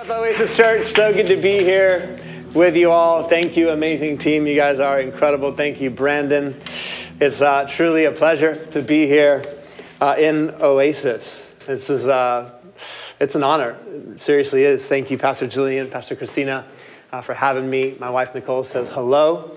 up, Oasis Church? So good to be here with you all. Thank you, amazing team. You guys are incredible. Thank you, Brandon. It's uh, truly a pleasure to be here uh, in Oasis. This is uh, it's an honor. It seriously is. Thank you, Pastor Julian, Pastor Christina, uh, for having me. My wife Nicole says hello,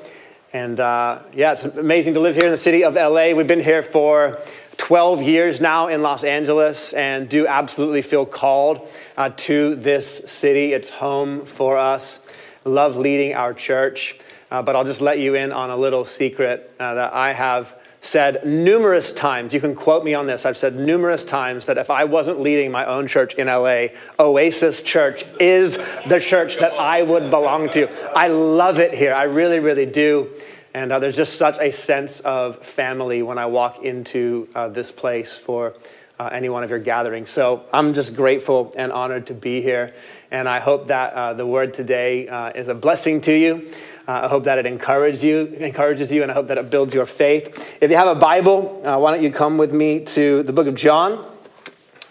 and uh, yeah, it's amazing to live here in the city of LA. We've been here for 12 years now in Los Angeles and do absolutely feel called uh, to this city. It's home for us. Love leading our church. Uh, but I'll just let you in on a little secret uh, that I have said numerous times. You can quote me on this. I've said numerous times that if I wasn't leading my own church in LA, Oasis Church is the church that I would belong to. I love it here. I really, really do. And uh, there's just such a sense of family when I walk into uh, this place for uh, any one of your gatherings. So I'm just grateful and honored to be here. And I hope that uh, the word today uh, is a blessing to you. Uh, I hope that it encourages you, encourages you, and I hope that it builds your faith. If you have a Bible, why don't you come with me to the book of John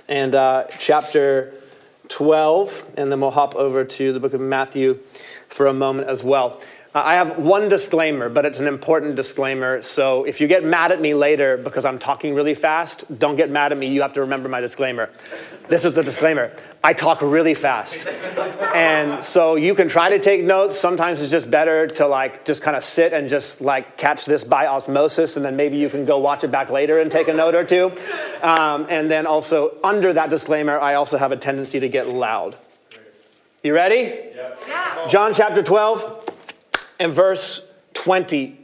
and chapter 12, and then we'll hop over to the book of Matthew for a moment as well. I have one disclaimer, but it's an important disclaimer. So if you get mad at me later because I'm talking really fast, don't get mad at me. You have to remember my disclaimer. This is the disclaimer I talk really fast. And so you can try to take notes. Sometimes it's just better to like just kind of sit and just like catch this by osmosis, and then maybe you can go watch it back later and take a note or two. Um, and then also, under that disclaimer, I also have a tendency to get loud. You ready? Yeah. John chapter 12 and verse 20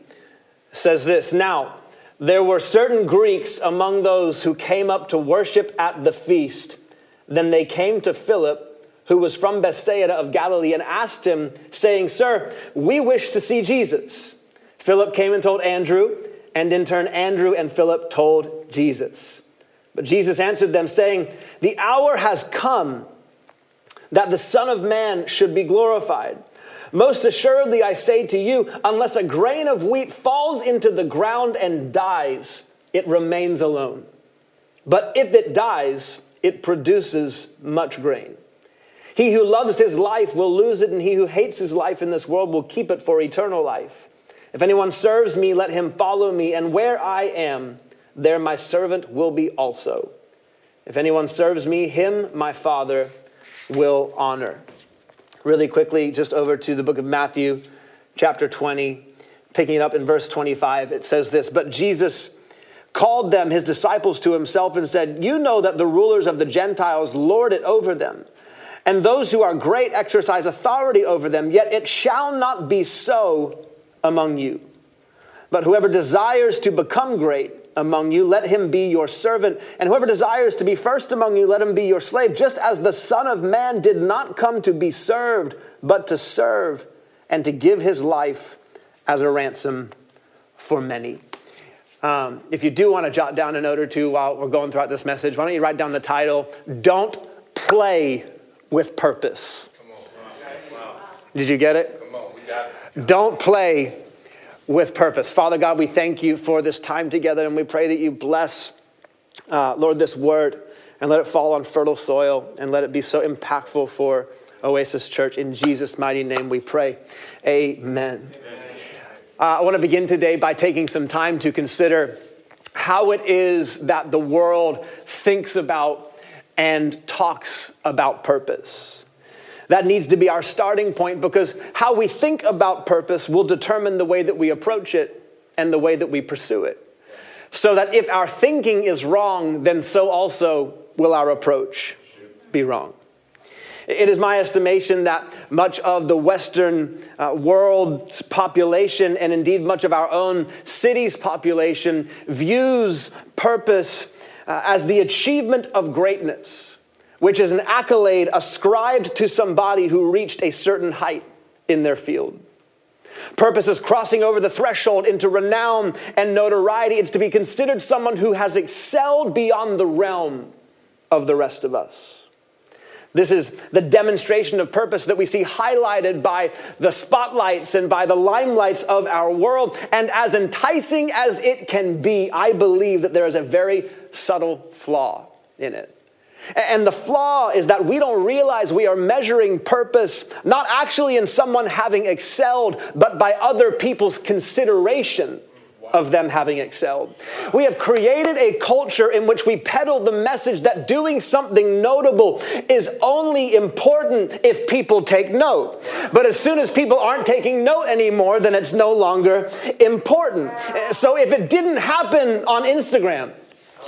says this Now, there were certain Greeks among those who came up to worship at the feast. Then they came to Philip, who was from Bethsaida of Galilee, and asked him, saying, Sir, we wish to see Jesus. Philip came and told Andrew, and in turn, Andrew and Philip told Jesus. But Jesus answered them, saying, The hour has come that the Son of Man should be glorified. Most assuredly, I say to you, unless a grain of wheat falls into the ground and dies, it remains alone. But if it dies, it produces much grain. He who loves his life will lose it, and he who hates his life in this world will keep it for eternal life. If anyone serves me, let him follow me, and where I am, there my servant will be also. If anyone serves me, him my Father will honor really quickly, just over to the book of Matthew, chapter 20, picking it up in verse 25. It says this But Jesus called them, his disciples, to himself and said, You know that the rulers of the Gentiles lord it over them, and those who are great exercise authority over them, yet it shall not be so among you. But whoever desires to become great among you, let him be your servant. And whoever desires to be first among you, let him be your slave, just as the Son of Man did not come to be served, but to serve and to give his life as a ransom for many. Um, if you do want to jot down a note or two while we're going throughout this message, why don't you write down the title Don't Play with Purpose. Did you get it? Don't play with purpose. Father God, we thank you for this time together and we pray that you bless, uh, Lord, this word and let it fall on fertile soil and let it be so impactful for Oasis Church. In Jesus' mighty name we pray. Amen. Amen. Uh, I want to begin today by taking some time to consider how it is that the world thinks about and talks about purpose. That needs to be our starting point because how we think about purpose will determine the way that we approach it and the way that we pursue it. So that if our thinking is wrong, then so also will our approach be wrong. It is my estimation that much of the Western uh, world's population, and indeed much of our own city's population, views purpose uh, as the achievement of greatness which is an accolade ascribed to somebody who reached a certain height in their field. Purpose is crossing over the threshold into renown and notoriety. It's to be considered someone who has excelled beyond the realm of the rest of us. This is the demonstration of purpose that we see highlighted by the spotlights and by the limelights of our world. And as enticing as it can be, I believe that there is a very subtle flaw in it. And the flaw is that we don't realize we are measuring purpose not actually in someone having excelled, but by other people's consideration of them having excelled. We have created a culture in which we peddle the message that doing something notable is only important if people take note. But as soon as people aren't taking note anymore, then it's no longer important. So if it didn't happen on Instagram,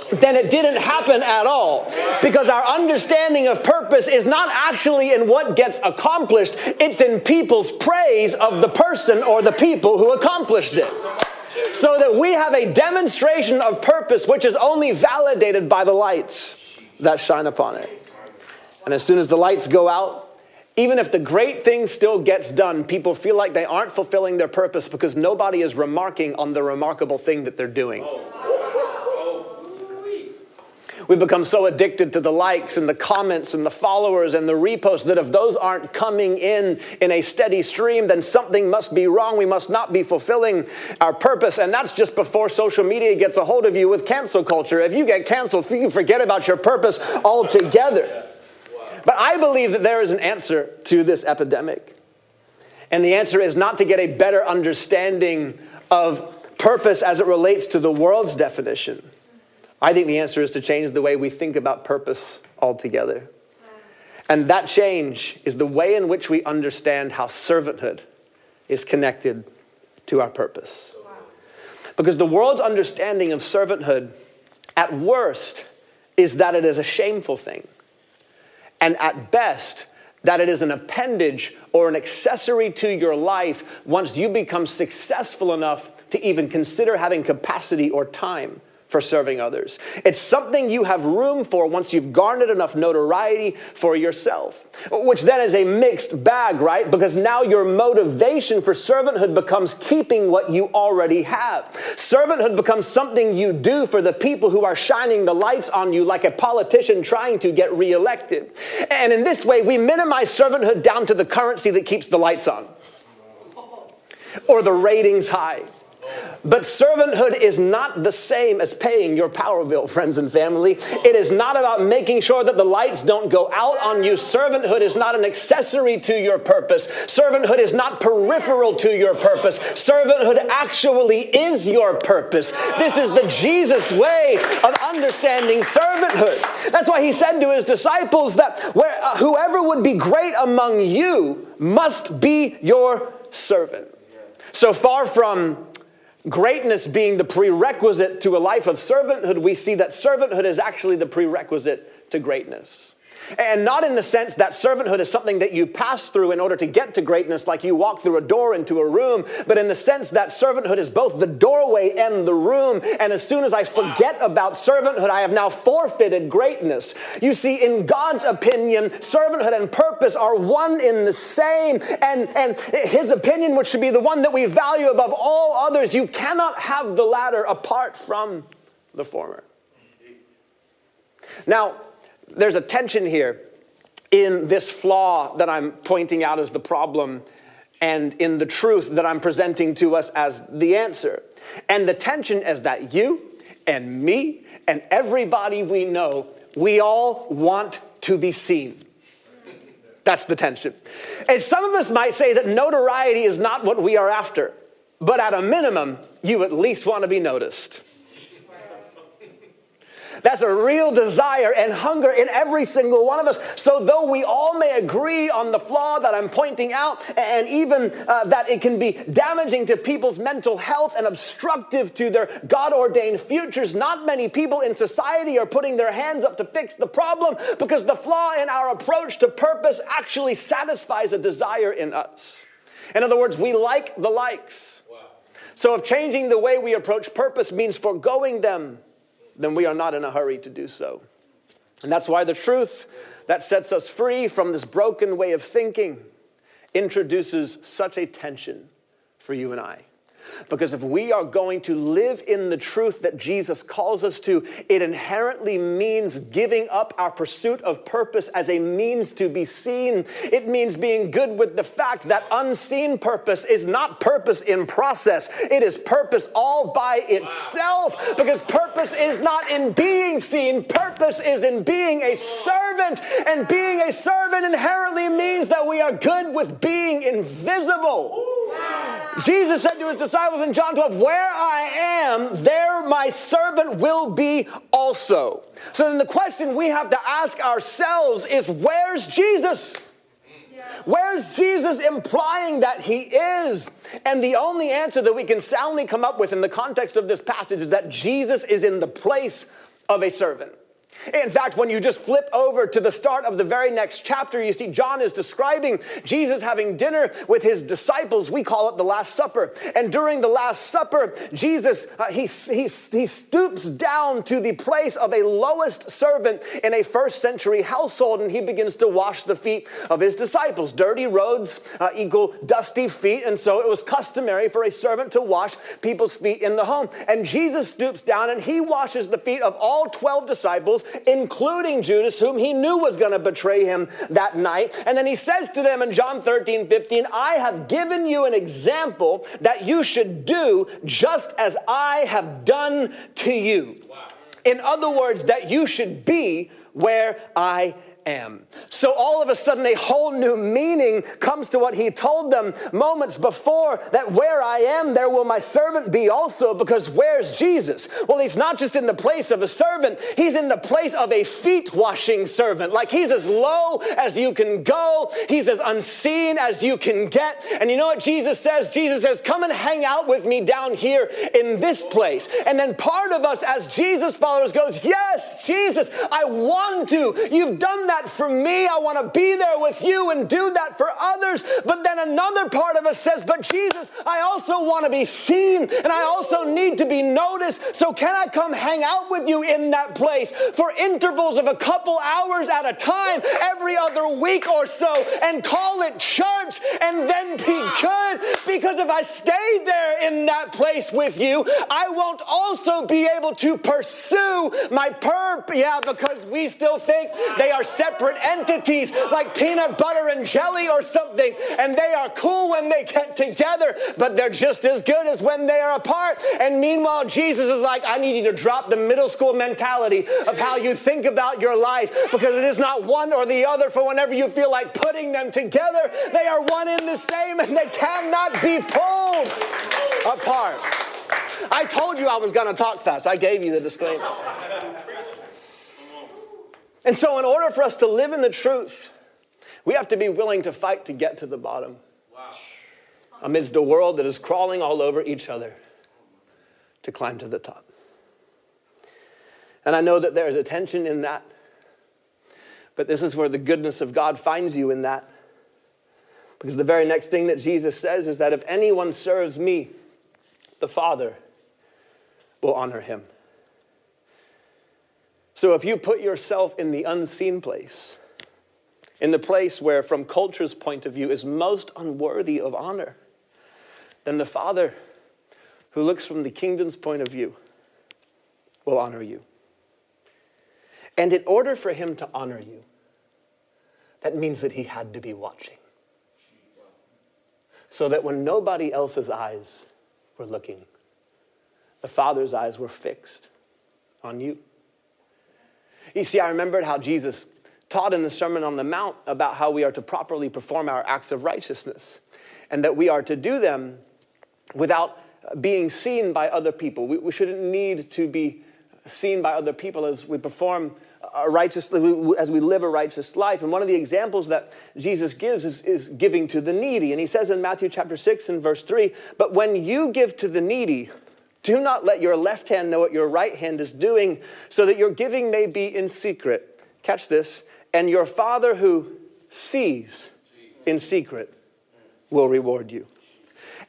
then it didn't happen at all. Because our understanding of purpose is not actually in what gets accomplished, it's in people's praise of the person or the people who accomplished it so that we have a demonstration of purpose which is only validated by the lights that shine upon it. And as soon as the lights go out, even if the great thing still gets done, people feel like they aren't fulfilling their purpose because nobody is remarking on the remarkable thing that they're doing. We become so addicted to the likes and the comments and the followers and the reposts that if those aren't coming in in a steady stream, then something must be wrong. We must not be fulfilling our purpose. And that's just before social media gets a hold of you with cancel culture. If you get canceled, you forget about your purpose altogether. But I believe that there is an answer to this epidemic. And the answer is not to get a better understanding of purpose as it relates to the world's definition I think the answer is to change the way we think about purpose altogether. And that change is the way in which we understand how servanthood is connected to our purpose. Because the world's understanding of servanthood, at worst, is that it is a shameful thing. And at best, that it is an appendage or an accessory to your life once you become successful enough to even consider having capacity or time for serving others. It's something you have room for once you've garnered enough notoriety for yourself, which then is a mixed bag, right? Because now your motivation for servanthood becomes keeping what you already have. Servanthood becomes something you do for the people who are shining the lights on you, like a politician trying to get reelected. And in this way, we minimize servanthood down to the currency that keeps the lights on or the ratings high. But servanthood is not the same as paying your power bill, friends and family. It is not about making sure that the lights don't go out on you. Servanthood is not an accessory to your purpose. Servanthood is not peripheral to your purpose. Servanthood actually is your purpose. This is the Jesus way of understanding servanthood. That's why he said to his disciples that where, uh, whoever would be great among you must be your servant. So far from greatness being the prerequisite to a life of servanthood, we see that servanthood is actually the prerequisite to greatness. And not in the sense that servanthood is something that you pass through in order to get to greatness, like you walk through a door into a room, but in the sense that servanthood is both the doorway and the room. And as soon as I forget about servanthood, I have now forfeited greatness. You see, in God's opinion, servanthood and purpose are one in the same. And, and his opinion, which should be the one that we value above all others, you cannot have the latter apart from the former. Now, there's a tension here in this flaw that I'm pointing out as the problem and in the truth that I'm presenting to us as the answer. And the tension is that you and me and everybody we know, we all want to be seen. That's the tension. And some of us might say that notoriety is not what we are after, but at a minimum, you at least want to be noticed. That's a real desire and hunger in every single one of us. So, though we all may agree on the flaw that I'm pointing out, and even uh, that it can be damaging to people's mental health and obstructive to their God ordained futures, not many people in society are putting their hands up to fix the problem because the flaw in our approach to purpose actually satisfies a desire in us. In other words, we like the likes. So, if changing the way we approach purpose means foregoing them, then we are not in a hurry to do so. And that's why the truth that sets us free from this broken way of thinking introduces such a tension for you and I. Because if we are going to live in the truth that Jesus calls us to, it inherently means giving up our pursuit of purpose as a means to be seen. It means being good with the fact that unseen purpose is not purpose in process, it is purpose all by itself. Because purpose is not in being seen, purpose is in being a servant. And being a servant inherently means that we are good with being invisible. Jesus said to his disciples in John 12, Where I am, there my servant will be also. So then the question we have to ask ourselves is, Where's Jesus? Where's Jesus implying that he is? And the only answer that we can soundly come up with in the context of this passage is that Jesus is in the place of a servant. In fact, when you just flip over to the start of the very next chapter, you see John is describing Jesus having dinner with his disciples. We call it the Last Supper. And during the Last Supper, Jesus, uh, he, he, he stoops down to the place of a lowest servant in a first century household and he begins to wash the feet of his disciples. Dirty roads uh, equal dusty feet. And so it was customary for a servant to wash people's feet in the home. And Jesus stoops down and he washes the feet of all 12 disciples including Judas, whom he knew was going to betray him that night. And then he says to them in John 13, 15, I have given you an example that you should do just as I have done to you. Wow. In other words, that you should be where I am. So all of a sudden, a whole new meaning comes to what he told them moments before that where I am, there will my servant be also, because where's Jesus? Well, he's not just in the place of a servant, he's in the place of a feet washing servant. Like he's as low as you can go, he's as unseen as you can get. And you know what Jesus says? Jesus says, Come and hang out with me down here in this place. And then part of us as Jesus followers goes, Yes, Jesus, I want to. You've done that for me. I want to be there with you and do that for others. But then another part of us says, But Jesus, I also want to be seen and I also need to be noticed. So can I come hang out with you in that place for intervals of a couple hours at a time every other week or so and call it church and then be good? Because if I stay there in that place with you, I won't also be able to pursue my perp. Yeah, because we still think they are separate entities like peanut butter and jelly or something, and they are cool when they get together, but they're just as good as when they are apart. And meanwhile, Jesus is like, I need you to drop the middle school mentality of how you think about your life because it is not one or the other for whenever you feel like putting them together. They are one in the same and they cannot be pulled apart. I told you I was going to talk fast. I gave you the disclaimer. And so, in order for us to live in the truth, we have to be willing to fight to get to the bottom. Wow. Amidst a world that is crawling all over each other to climb to the top. And I know that there is a tension in that, but this is where the goodness of God finds you in that. Because the very next thing that Jesus says is that if anyone serves me, the Father will honor him. So if you put yourself in the unseen place, in the place where, from culture's point of view, is most unworthy of honor, then the Father, who looks from the kingdom's point of view, will honor you. And in order for him to honor you, that means that he had to be watching. So that when nobody else's eyes were looking, the Father's eyes were fixed on you. You see, I remembered how Jesus taught in the Sermon on the Mount about how we are to properly perform our acts of righteousness and that we are to do them without being seen by other people. We, we shouldn't need to be seen by other people as we perform a righteous, as we live a righteous life. And one of the examples that Jesus gives is, is giving to the needy. And he says in Matthew chapter 6 and verse 3, But when you give to the needy, do not let your left hand know what your right hand is doing, so that your giving may be in secret. Catch this. And your Father who sees in secret will reward you.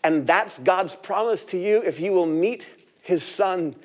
And that's God's promise to you if you will meet his Son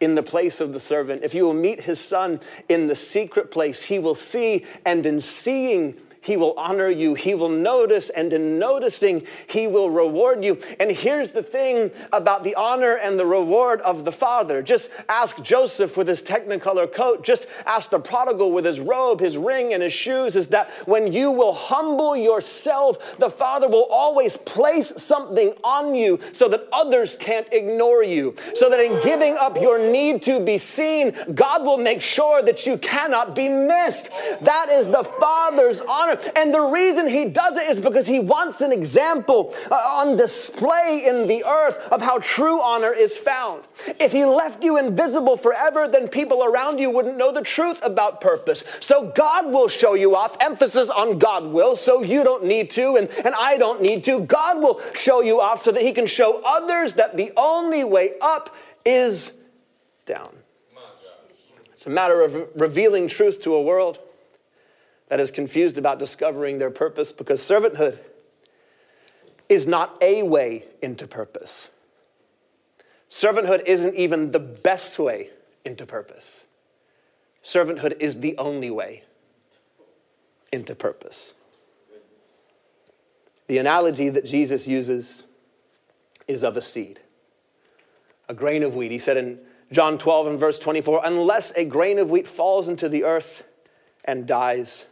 in the place of the servant, if you will meet his Son in the secret place, he will see, and in seeing, he will honor you. He will notice, and in noticing, he will reward you. And here's the thing about the honor and the reward of the Father. Just ask Joseph with his technicolor coat, just ask the prodigal with his robe, his ring, and his shoes, is that when you will humble yourself, the Father will always place something on you so that others can't ignore you. So that in giving up your need to be seen, God will make sure that you cannot be missed. That is the Father's honor. And the reason He does it is because He wants an example uh, on display in the earth of how true honor is found. If He left you invisible forever, then people around you wouldn't know the truth about purpose. So God will show you off, emphasis on God will, so you don't need to, and, and I don't need to. God will show you off so that He can show others that the only way up is down. It's a matter of revealing truth to a world that is confused about discovering their purpose because servanthood is not a way into purpose. Servanthood isn't even the best way into purpose. Servanthood is the only way into purpose. The analogy that Jesus uses is of a seed, a grain of wheat. He said in John 12 and verse 24, unless a grain of wheat falls into the earth and dies,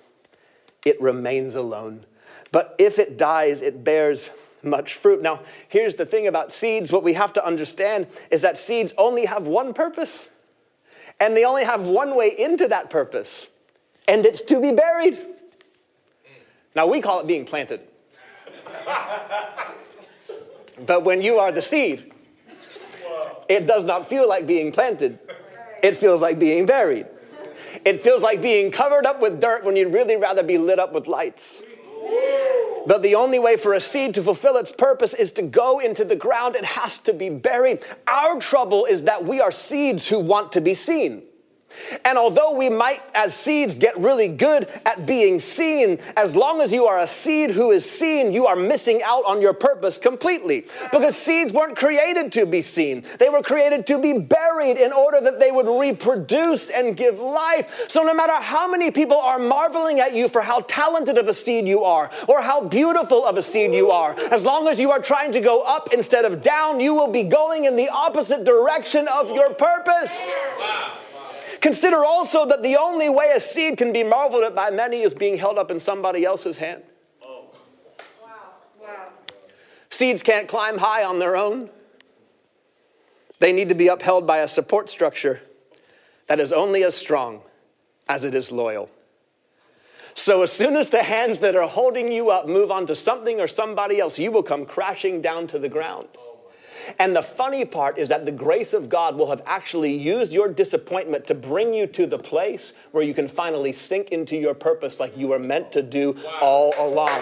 it remains alone. But if it dies, it bears much fruit. Now, here's the thing about seeds what we have to understand is that seeds only have one purpose, and they only have one way into that purpose, and it's to be buried. Now, we call it being planted. but when you are the seed, it does not feel like being planted, it feels like being buried. It feels like being covered up with dirt when you'd really rather be lit up with lights. But the only way for a seed to fulfill its purpose is to go into the ground. It has to be buried. Our trouble is that we are seeds who want to be seen. And although we might, as seeds, get really good at being seen, as long as you are a seed who is seen, you are missing out on your purpose completely. Because seeds weren't created to be seen, they were created to be buried in order that they would reproduce and give life. So, no matter how many people are marveling at you for how talented of a seed you are, or how beautiful of a seed you are, as long as you are trying to go up instead of down, you will be going in the opposite direction of your purpose. Wow. Consider also that the only way a seed can be marveled at by many is being held up in somebody else's hand. Oh. Wow. Wow. Seeds can't climb high on their own. They need to be upheld by a support structure that is only as strong as it is loyal. So, as soon as the hands that are holding you up move on to something or somebody else, you will come crashing down to the ground. And the funny part is that the grace of God will have actually used your disappointment to bring you to the place where you can finally sink into your purpose like you were meant to do all along.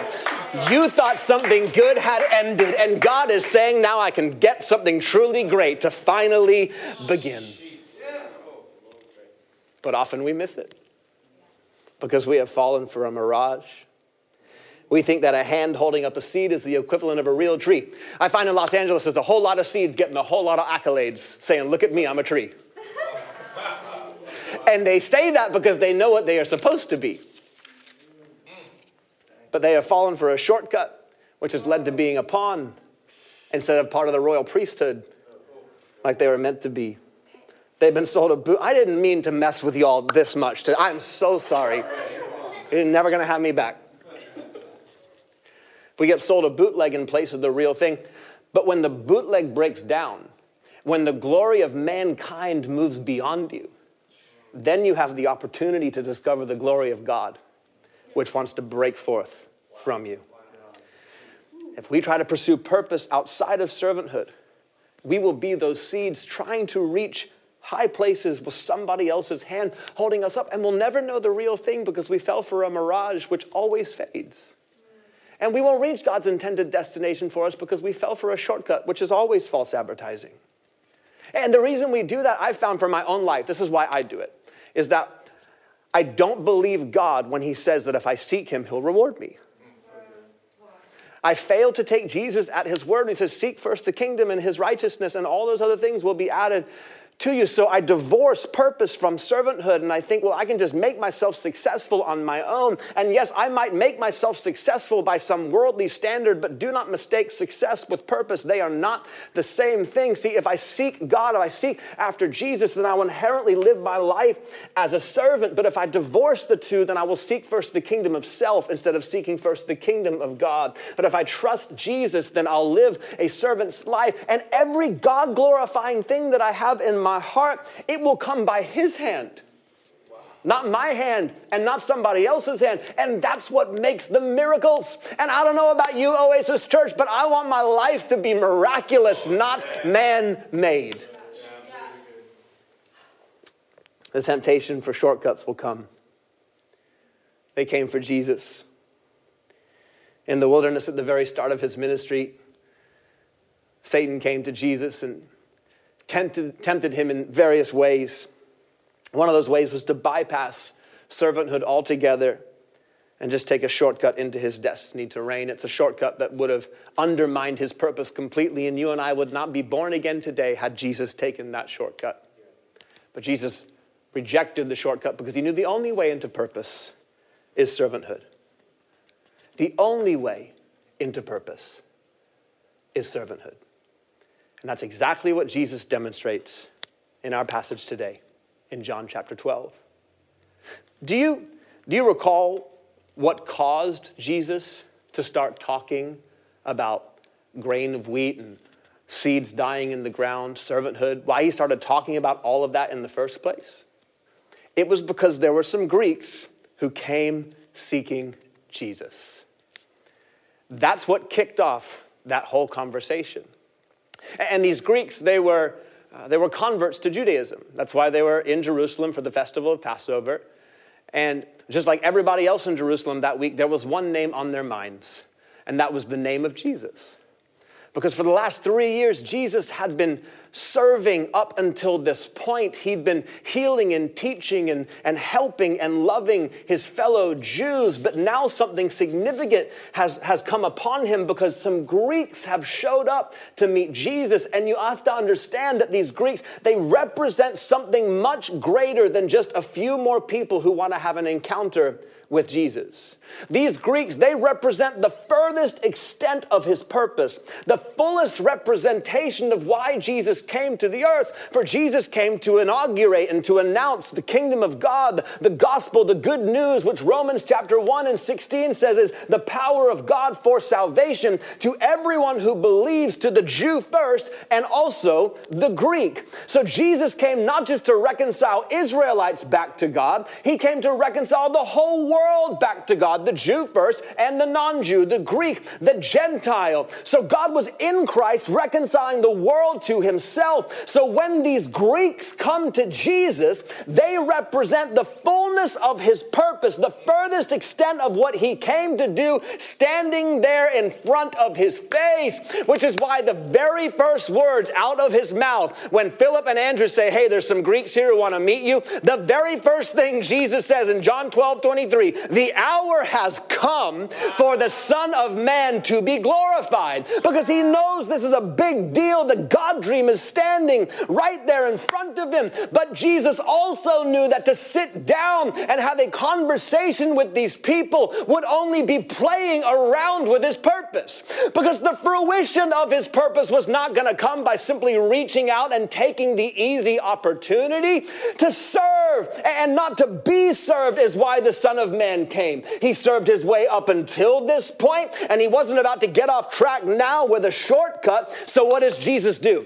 You thought something good had ended, and God is saying, Now I can get something truly great to finally begin. But often we miss it because we have fallen for a mirage we think that a hand holding up a seed is the equivalent of a real tree. I find in Los Angeles there's a whole lot of seeds getting a whole lot of accolades saying, Look at me, I'm a tree. and they say that because they know what they are supposed to be. But they have fallen for a shortcut, which has led to being a pawn instead of part of the royal priesthood like they were meant to be. They've been sold a boot. I didn't mean to mess with y'all this much. To, I'm so sorry. You're never going to have me back. We get sold a bootleg in place of the real thing. But when the bootleg breaks down, when the glory of mankind moves beyond you, then you have the opportunity to discover the glory of God, which wants to break forth from you. If we try to pursue purpose outside of servanthood, we will be those seeds trying to reach high places with somebody else's hand holding us up, and we'll never know the real thing because we fell for a mirage which always fades. And we won't reach God's intended destination for us because we fell for a shortcut, which is always false advertising. And the reason we do that, I've found for my own life, this is why I do it, is that I don't believe God when He says that if I seek Him, He'll reward me. I fail to take Jesus at His word. He says, Seek first the kingdom and His righteousness, and all those other things will be added to you. So I divorce purpose from servanthood and I think, well, I can just make myself successful on my own. And yes, I might make myself successful by some worldly standard, but do not mistake success with purpose. They are not the same thing. See, if I seek God, if I seek after Jesus, then I will inherently live my life as a servant. But if I divorce the two, then I will seek first the kingdom of self instead of seeking first the kingdom of God. But if I trust Jesus, then I'll live a servant's life. And every God glorifying thing that I have in my heart, it will come by His hand. Not my hand and not somebody else's hand. And that's what makes the miracles. And I don't know about you, Oasis Church, but I want my life to be miraculous, not man made. The temptation for shortcuts will come. They came for Jesus. In the wilderness at the very start of his ministry, Satan came to Jesus and tempted, tempted him in various ways. One of those ways was to bypass servanthood altogether and just take a shortcut into his destiny to reign. It's a shortcut that would have undermined his purpose completely, and you and I would not be born again today had Jesus taken that shortcut. But Jesus rejected the shortcut because he knew the only way into purpose is servanthood. The only way into purpose is servanthood. And that's exactly what Jesus demonstrates in our passage today in John chapter 12. Do you, do you recall what caused Jesus to start talking about grain of wheat and seeds dying in the ground, servanthood? Why he started talking about all of that in the first place? It was because there were some Greeks who came seeking Jesus. That's what kicked off that whole conversation. And these Greeks, they were, uh, they were converts to Judaism. That's why they were in Jerusalem for the festival of Passover. And just like everybody else in Jerusalem that week, there was one name on their minds, and that was the name of Jesus. Because for the last three years, Jesus had been serving up until this point. He'd been healing and teaching and, and helping and loving his fellow Jews. But now something significant has, has come upon him because some Greeks have showed up to meet Jesus. And you have to understand that these Greeks, they represent something much greater than just a few more people who want to have an encounter with Jesus. These Greeks, they represent the furthest extent of his purpose, the fullest representation of why Jesus came to the earth. For Jesus came to inaugurate and to announce the kingdom of God, the gospel, the good news, which Romans chapter 1 and 16 says is the power of God for salvation to everyone who believes, to the Jew first, and also the Greek. So Jesus came not just to reconcile Israelites back to God, he came to reconcile the whole world back to God God, the Jew first, and the non Jew, the Greek, the Gentile. So God was in Christ reconciling the world to himself. So when these Greeks come to Jesus, they represent the fullness of his purpose, the furthest extent of what he came to do, standing there in front of his face, which is why the very first words out of his mouth, when Philip and Andrew say, Hey, there's some Greeks here who want to meet you, the very first thing Jesus says in John 12 23, the hour has come for the Son of Man to be glorified because he knows this is a big deal. The God dream is standing right there in front of him. But Jesus also knew that to sit down and have a conversation with these people would only be playing around with his purpose because the fruition of his purpose was not going to come by simply reaching out and taking the easy opportunity to serve and not to be served is why the Son of Man came. He served his way up until this point, and he wasn't about to get off track now with a shortcut. So, what does Jesus do?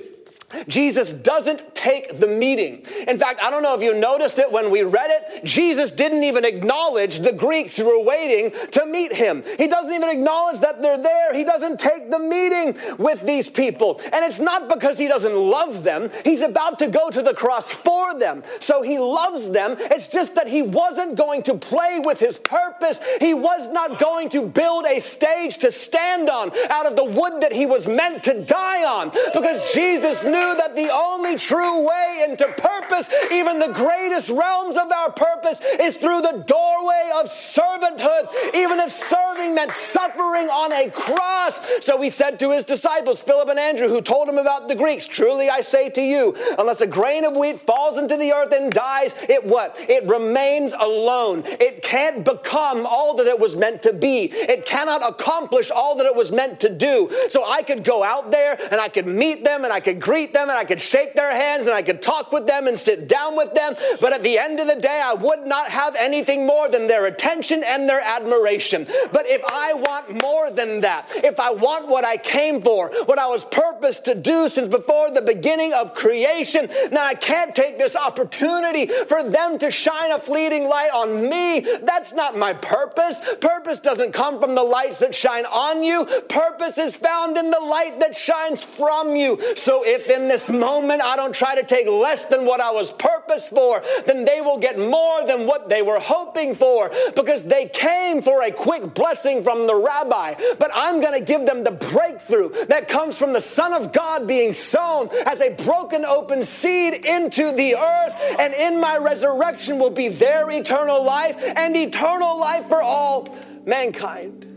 Jesus doesn't take the meeting. In fact, I don't know if you noticed it when we read it. Jesus didn't even acknowledge the Greeks who were waiting to meet him. He doesn't even acknowledge that they're there. He doesn't take the meeting with these people. And it's not because he doesn't love them, he's about to go to the cross for them. So he loves them. It's just that he wasn't going to play with his purpose. He was not going to build a stage to stand on out of the wood that he was meant to die on because Jesus knew knew that the only true way into purpose, even the greatest realms of our purpose, is through the doorway of servanthood, even if serving meant suffering on a cross. So he said to his disciples, Philip and Andrew, who told him about the Greeks, Truly I say to you, unless a grain of wheat falls into the earth and dies, it what? It remains alone. It can't become all that it was meant to be. It cannot accomplish all that it was meant to do. So I could go out there and I could meet them and I could greet them and I could shake their hands and I could talk with them and sit down with them. But at the end of the day, I would not have anything more than their attention and their admiration. But if I want more than that, if I want what I came for, what I was purposed to do since before the beginning of creation, now I can't take this opportunity for them to shine a fleeting light on me. That's not my purpose. Purpose doesn't come from the lights that shine on you. Purpose is found in the light that shines from you. So if in this moment I don't try to take less than what I was purposed for, then they will get more than what they were hoping for because they came for a quick blessing from the rabbi. But I'm going to give them the breakthrough that comes from the Son of God being sown as a broken open seed into the earth. And in my resurrection will be their eternal life and eternal life for all mankind.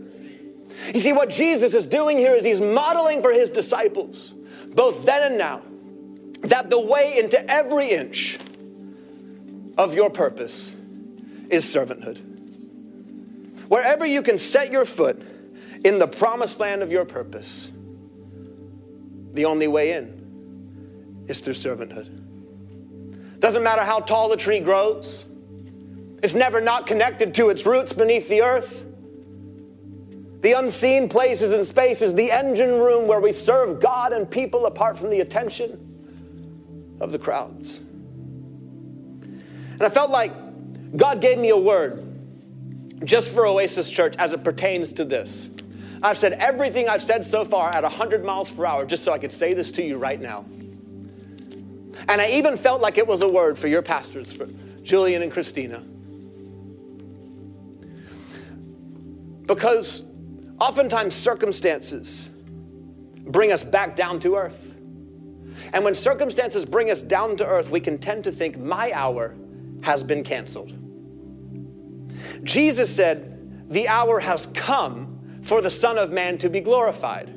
You see, what Jesus is doing here is he's modeling for his disciples, both then and now, that the way into every inch of your purpose is servanthood. Wherever you can set your foot in the promised land of your purpose, the only way in is through servanthood. Doesn't matter how tall the tree grows, it's never not connected to its roots beneath the earth. The unseen places and spaces, the engine room where we serve God and people apart from the attention of the crowds. And I felt like God gave me a word just for Oasis Church as it pertains to this. I've said everything I've said so far at 100 miles per hour just so I could say this to you right now. And I even felt like it was a word for your pastors, for Julian and Christina. Because oftentimes circumstances bring us back down to earth. And when circumstances bring us down to earth, we can tend to think, my hour has been canceled. Jesus said, The hour has come for the Son of Man to be glorified.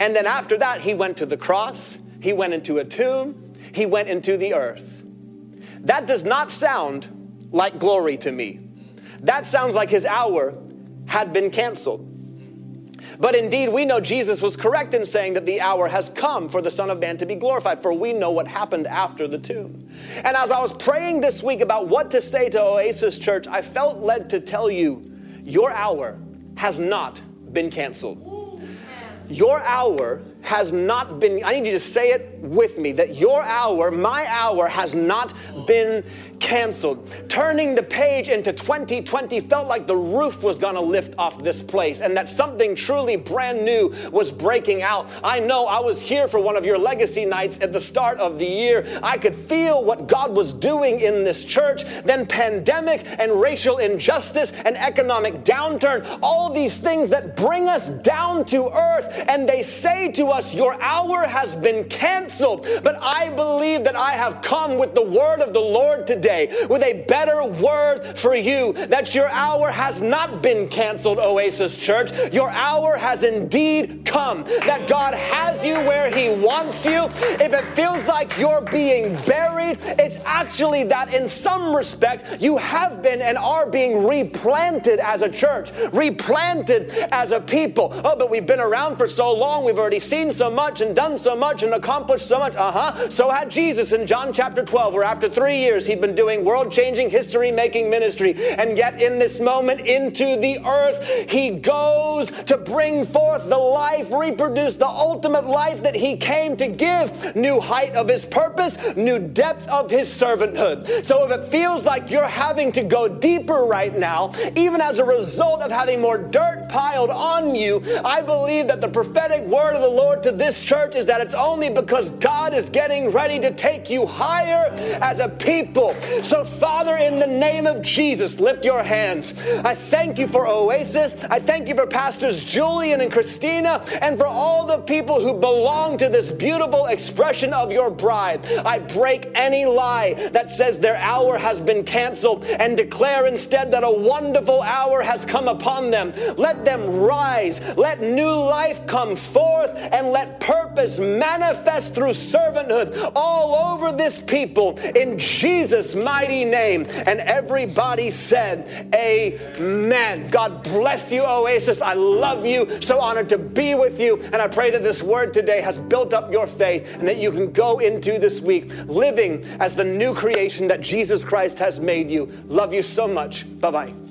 And then after that, he went to the cross, he went into a tomb, he went into the earth. That does not sound like glory to me. That sounds like his hour had been canceled. But indeed, we know Jesus was correct in saying that the hour has come for the Son of Man to be glorified, for we know what happened after the tomb. And as I was praying this week about what to say to Oasis Church, I felt led to tell you your hour has not been canceled. Your hour has not been, I need you to say it with me that your hour, my hour, has not been canceled. Turning the page into 2020 felt like the roof was going to lift off this place and that something truly brand new was breaking out. I know I was here for one of your legacy nights at the start of the year. I could feel what God was doing in this church. Then pandemic and racial injustice and economic downturn, all these things that bring us down to earth and they say to us, Your hour has been canceled. But I believe I have come with the word of the Lord today, with a better word for you, that your hour has not been canceled, Oasis Church. Your hour has indeed come, that God has you where He wants you. If it feels like you're being buried, it's actually that in some respect you have been and are being replanted as a church, replanted as a people. Oh, but we've been around for so long, we've already seen so much and done so much and accomplished so much. Uh huh. So had Jesus in John chapter 12, where after three years he'd been doing world changing, history making ministry. And yet, in this moment, into the earth, he goes to bring forth the life, reproduce the ultimate life that he came to give. New height of his purpose, new depth of his servanthood. So if it feels like you're having to go deeper right now, even as a result of having more dirt piled on you, I believe that the prophetic word of the Lord to this church is that it's only because God is getting ready to take you higher as a people. So, Father, in the name of Jesus, lift your hands. I thank you for Oasis. I thank you for Pastors Julian and Christina. And for all the people who belong to this beautiful expression of your bride, I break any lie that says their hour has been canceled and declare instead that a wonderful hour has come upon them. Let them rise. Let new life come forth and let purpose manifest through servanthood all over this people in Jesus' mighty name. And everybody said, Amen. God bless you, Oasis. I love you. So honored to be with you. And I pray that this word today has built up your faith and that you can go into this week living as the new creation that Jesus Christ has made you. Love you so much. Bye bye.